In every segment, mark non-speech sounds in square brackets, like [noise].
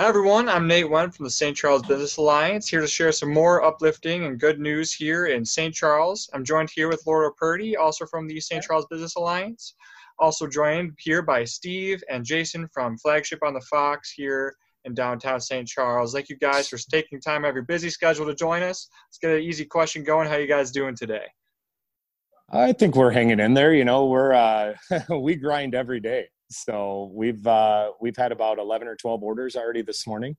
Hi everyone, I'm Nate Wen from the St. Charles Business Alliance, here to share some more uplifting and good news here in St. Charles. I'm joined here with Laura Purdy, also from the St. Charles Business Alliance. Also joined here by Steve and Jason from Flagship on the Fox here in downtown St. Charles. Thank you guys for taking time out of your busy schedule to join us. Let's get an easy question going. How you guys doing today? I think we're hanging in there. You know, we're uh, [laughs] we grind every day. So we've uh, we've had about eleven or twelve orders already this morning,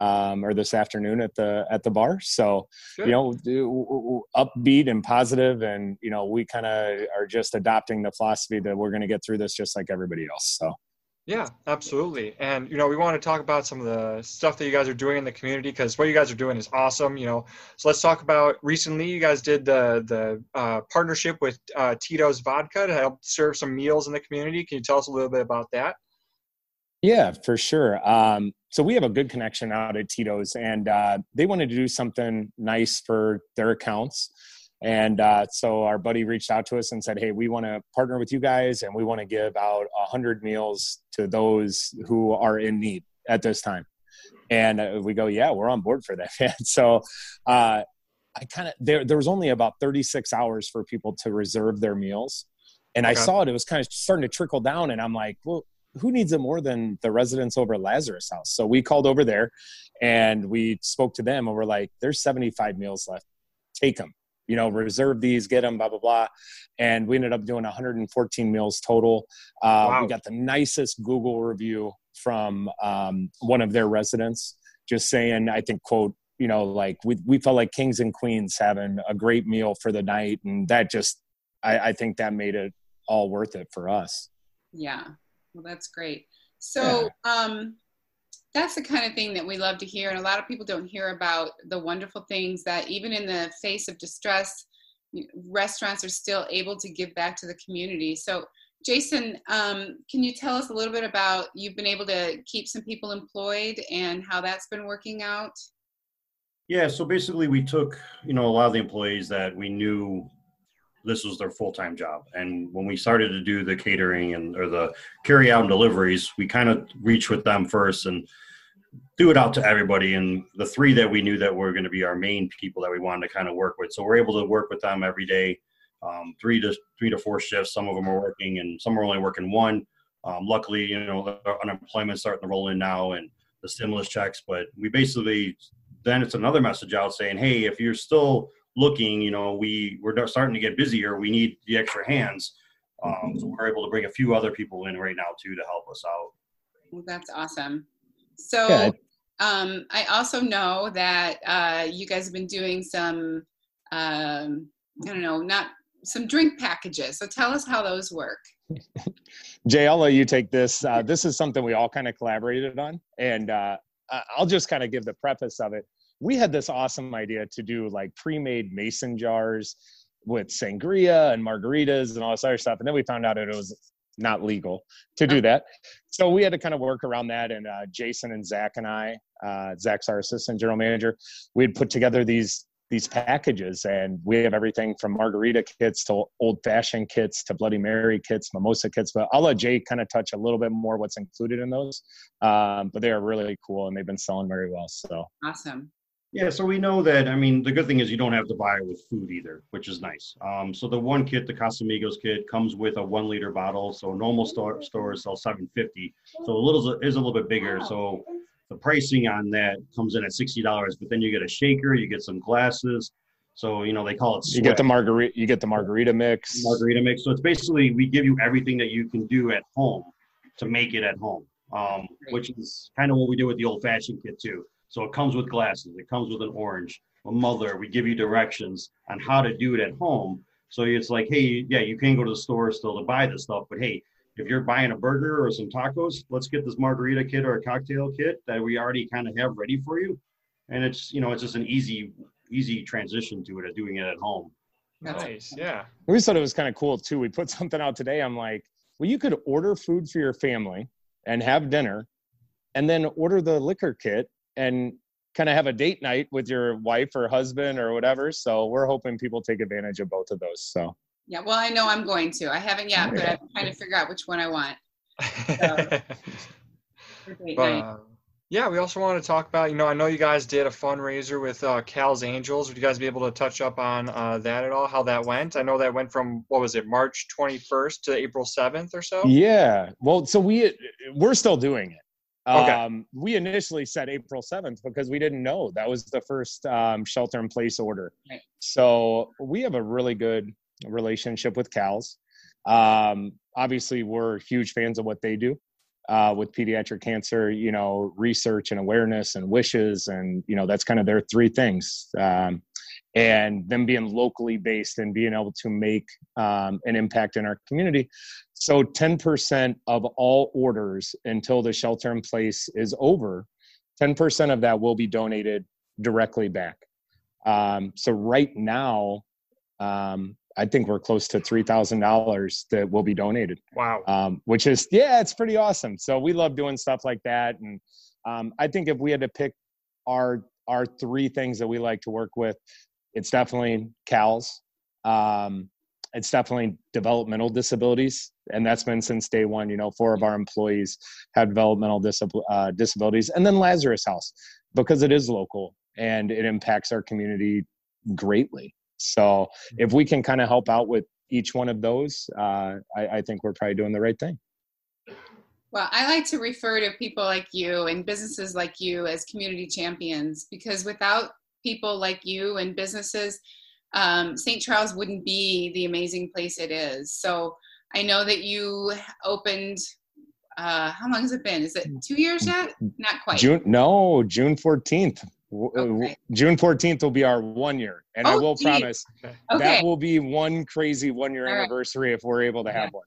um, or this afternoon at the at the bar. So Good. you know, upbeat and positive, and you know, we kind of are just adopting the philosophy that we're going to get through this just like everybody else. So. Yeah, absolutely. And you know, we want to talk about some of the stuff that you guys are doing in the community because what you guys are doing is awesome. You know, so let's talk about recently. You guys did the the uh, partnership with uh, Tito's Vodka to help serve some meals in the community. Can you tell us a little bit about that? Yeah, for sure. Um, so we have a good connection out at Tito's, and uh, they wanted to do something nice for their accounts. And uh, so our buddy reached out to us and said, "Hey, we want to partner with you guys, and we want to give out a hundred meals to those who are in need at this time." And uh, we go, "Yeah, we're on board for that." [laughs] so uh, I kind of there. There was only about 36 hours for people to reserve their meals, and okay. I saw it. It was kind of starting to trickle down, and I'm like, "Well, who needs it more than the residents over at Lazarus House?" So we called over there, and we spoke to them, and we're like, "There's 75 meals left. Take them." You know, reserve these, get them, blah, blah, blah. And we ended up doing 114 meals total. Uh, wow. We got the nicest Google review from um, one of their residents, just saying, I think, quote, you know, like we, we felt like kings and queens having a great meal for the night. And that just, I, I think that made it all worth it for us. Yeah. Well, that's great. So, yeah. um, that's the kind of thing that we love to hear. And a lot of people don't hear about the wonderful things that, even in the face of distress, restaurants are still able to give back to the community. So, Jason, um, can you tell us a little bit about you've been able to keep some people employed and how that's been working out? Yeah, so basically, we took you know a lot of the employees that we knew this was their full-time job and when we started to do the catering and or the carry out and deliveries we kind of reached with them first and do it out to everybody and the three that we knew that were going to be our main people that we wanted to kind of work with. So we're able to work with them every day. Um, three to three to four shifts some of them are working and some are only working one. Um, luckily you know unemployment starting to roll in now and the stimulus checks but we basically then it's another message out saying hey if you're still looking you know we we're starting to get busier. We need the extra hands. Um, so we're able to bring a few other people in right now too to help us out. Well, that's awesome so yeah. um, I also know that uh, you guys have been doing some, um, I don't know, not some drink packages. So tell us how those work. [laughs] Jay, I'll let you take this. Uh, this is something we all kind of collaborated on. And uh, I'll just kind of give the preface of it. We had this awesome idea to do like pre made mason jars with sangria and margaritas and all this other stuff. And then we found out it was not legal to do that. So we had to kind of work around that. And uh, Jason and Zach and I, uh, Zach's our assistant general manager, we had put together these these packages, and we have everything from margarita kits to old fashioned kits to Bloody Mary kits, mimosa kits. But I'll let Jay kind of touch a little bit more what's included in those. Um, but they are really cool, and they've been selling very well. So awesome. Yeah, so we know that. I mean, the good thing is you don't have to buy it with food either, which is nice. Um, so the one kit, the Casamigos kit, comes with a one liter bottle. So normal store stores sell 750. So a little is a little bit bigger. So the pricing on that comes in at sixty dollars. But then you get a shaker, you get some glasses. So you know they call it. Sweat. You get the margarita. You get the margarita mix. Margarita mix. So it's basically we give you everything that you can do at home to make it at home, um, which is kind of what we do with the old fashioned kit too. So it comes with glasses, it comes with an orange, a muddler. We give you directions on how to do it at home. So it's like, hey, yeah, you can go to the store still to buy this stuff, but hey, if you're buying a burger or some tacos, let's get this margarita kit or a cocktail kit that we already kind of have ready for you. And it's you know it's just an easy easy transition to it of doing it at home. Nice, yeah. We thought it was kind of cool too. We put something out today. I'm like, well, you could order food for your family and have dinner, and then order the liquor kit and kind of have a date night with your wife or husband or whatever. So we're hoping people take advantage of both of those. So yeah, well, I know I'm going to. I haven't yet, but I'm trying to figure out which one I want. [laughs] So, uh, Yeah, we also want to talk about, you know, I know you guys did a fundraiser with uh, Cal's Angels. Would you guys be able to touch up on uh, that at all? How that went? I know that went from what was it, March 21st to April 7th or so. Yeah. Well, so we we're still doing it. Okay. Um, we initially said April 7th because we didn't know that was the first um, shelter in place order. Right. So we have a really good relationship with CALS. Um, obviously, we're huge fans of what they do uh, with pediatric cancer, you know, research and awareness and wishes. And, you know, that's kind of their three things. Um, and them being locally based and being able to make um, an impact in our community. So 10% of all orders until the shelter in place is over, 10% of that will be donated directly back. Um, so right now, um, I think we're close to three thousand dollars that will be donated, Wow. um, which is yeah, it's pretty awesome. So we love doing stuff like that, and um, I think if we had to pick our our three things that we like to work with, it's definitely CALS, um, it's definitely developmental disabilities, and that's been since day one. You know, four of our employees have developmental disab- uh, disabilities, and then Lazarus House because it is local and it impacts our community greatly. So if we can kind of help out with each one of those, uh, I, I think we're probably doing the right thing. Well, I like to refer to people like you and businesses like you as community champions because without people like you and businesses, um, St. Charles wouldn't be the amazing place it is. So I know that you opened. Uh, how long has it been? Is it two years yet? Not quite. June, no, June 14th. W- w- Okay. June 14th will be our one year. And I Oh, will geez. promise Okay. That will be one crazy one year All right. anniversary if we're able to have one.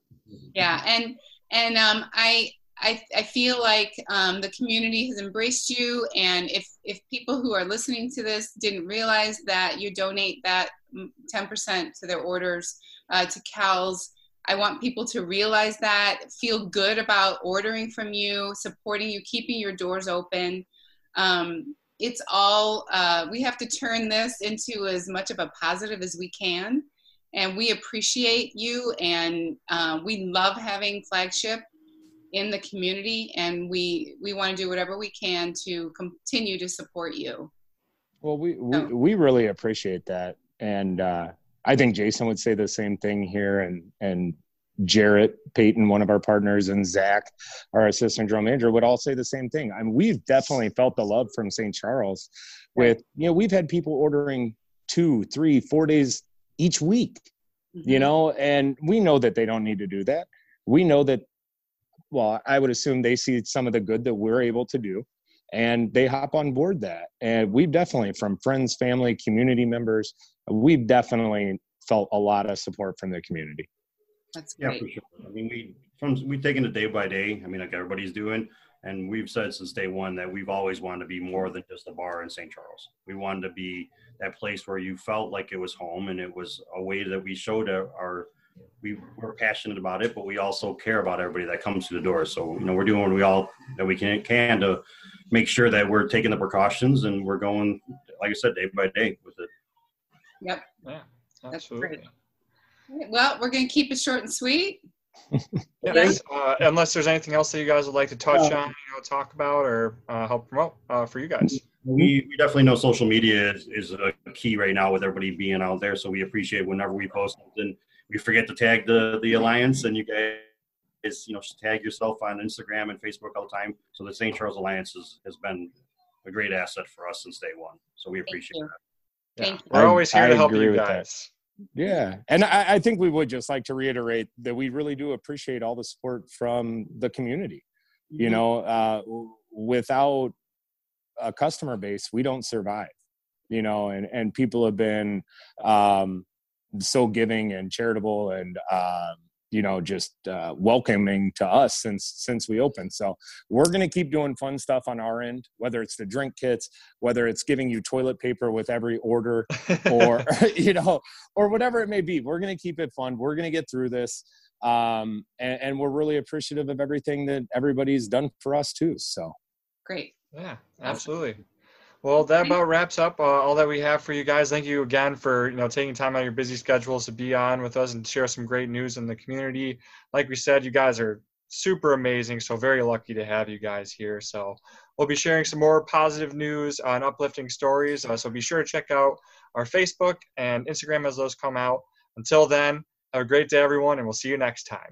yeah and and um, I, I i feel like um, the community has embraced you and if if people who are listening to this didn't realize that you donate that mm, 10% to their orders uh, to cal's i want people to realize that feel good about ordering from you supporting you keeping your doors open. Um, it's all uh, we have to turn this into as much of a positive as we can and we appreciate you and uh, we love having flagship in the community and we we want to do whatever we can to continue to support you Well, we, we, Oh. we really appreciate that. And uh, I think Jason would say the same thing here. And, and Jarrett Peyton, one of our partners, and Zach, our assistant general manager, would all say the same thing. I mean, we've definitely felt the love from St. Charles with, you know, we've had people ordering two, three, four days each week, you know, and we know that they don't need to do that. We know that, well, I would assume they see some of the good that we're able to do and they hop on board that. And we've definitely, from friends, family, community members, we've definitely felt a lot of support from the community. that's Yeah, great for sure. I mean, we from we've taken it day by day. I mean, like everybody's doing, and we've said since day one that we've always wanted to be more than just a bar in St. Charles. We wanted to be that place where you felt like it was home, and it was a way that we showed our. Our we we're passionate about it, but we also care about everybody that comes through the door. So you know, we're doing what we all that we can can to make sure that we're taking the precautions and we're going, like I said, day by day with it. yep Yeah. That's Absolutely. well we're going to keep it short and sweet Yes. Uh, unless there's anything else that you guys would like to touch on, you know, talk about or uh, help promote uh, for you guys. We, we definitely know social media is, is a key right now with everybody being out there. So we appreciate whenever we post something, we forget to tag the, the alliance and you guys, you know, tag yourself on Instagram and Facebook all the time. So the St. Charles Alliance has, has been a great asset for us since day one. So we appreciate you. that. Yeah. Thank you. We're always here I to help you with that. guys. Yeah. And I, I think we would just like to reiterate that we really do appreciate all the support from the community. You Mhm. know, uh, without a customer base, we don't survive. You know, and and people have been um, so giving and charitable and um, you know just uh, welcoming to us since since we opened. So we're gonna keep doing fun stuff on our end, whether it's the drink kits, whether it's giving you toilet paper with every order, or [laughs] [laughs] you know, or whatever it may be. We're gonna keep it fun. We're gonna get through this. Um, and, and we're really appreciative of everything that everybody's done for us too. So great Yeah, absolutely. Well, that about wraps up uh, all that we have for you guys. Thank you again for you know taking time out of your busy schedules to be on with us and share some great news in the community. Like we said, you guys are super amazing. So very lucky to have you guys here. So we'll be sharing some more positive news and uplifting stories. Uh, so be sure to check out our Facebook and Instagram as those come out. Until then, have a great day, everyone, and we'll see you next time.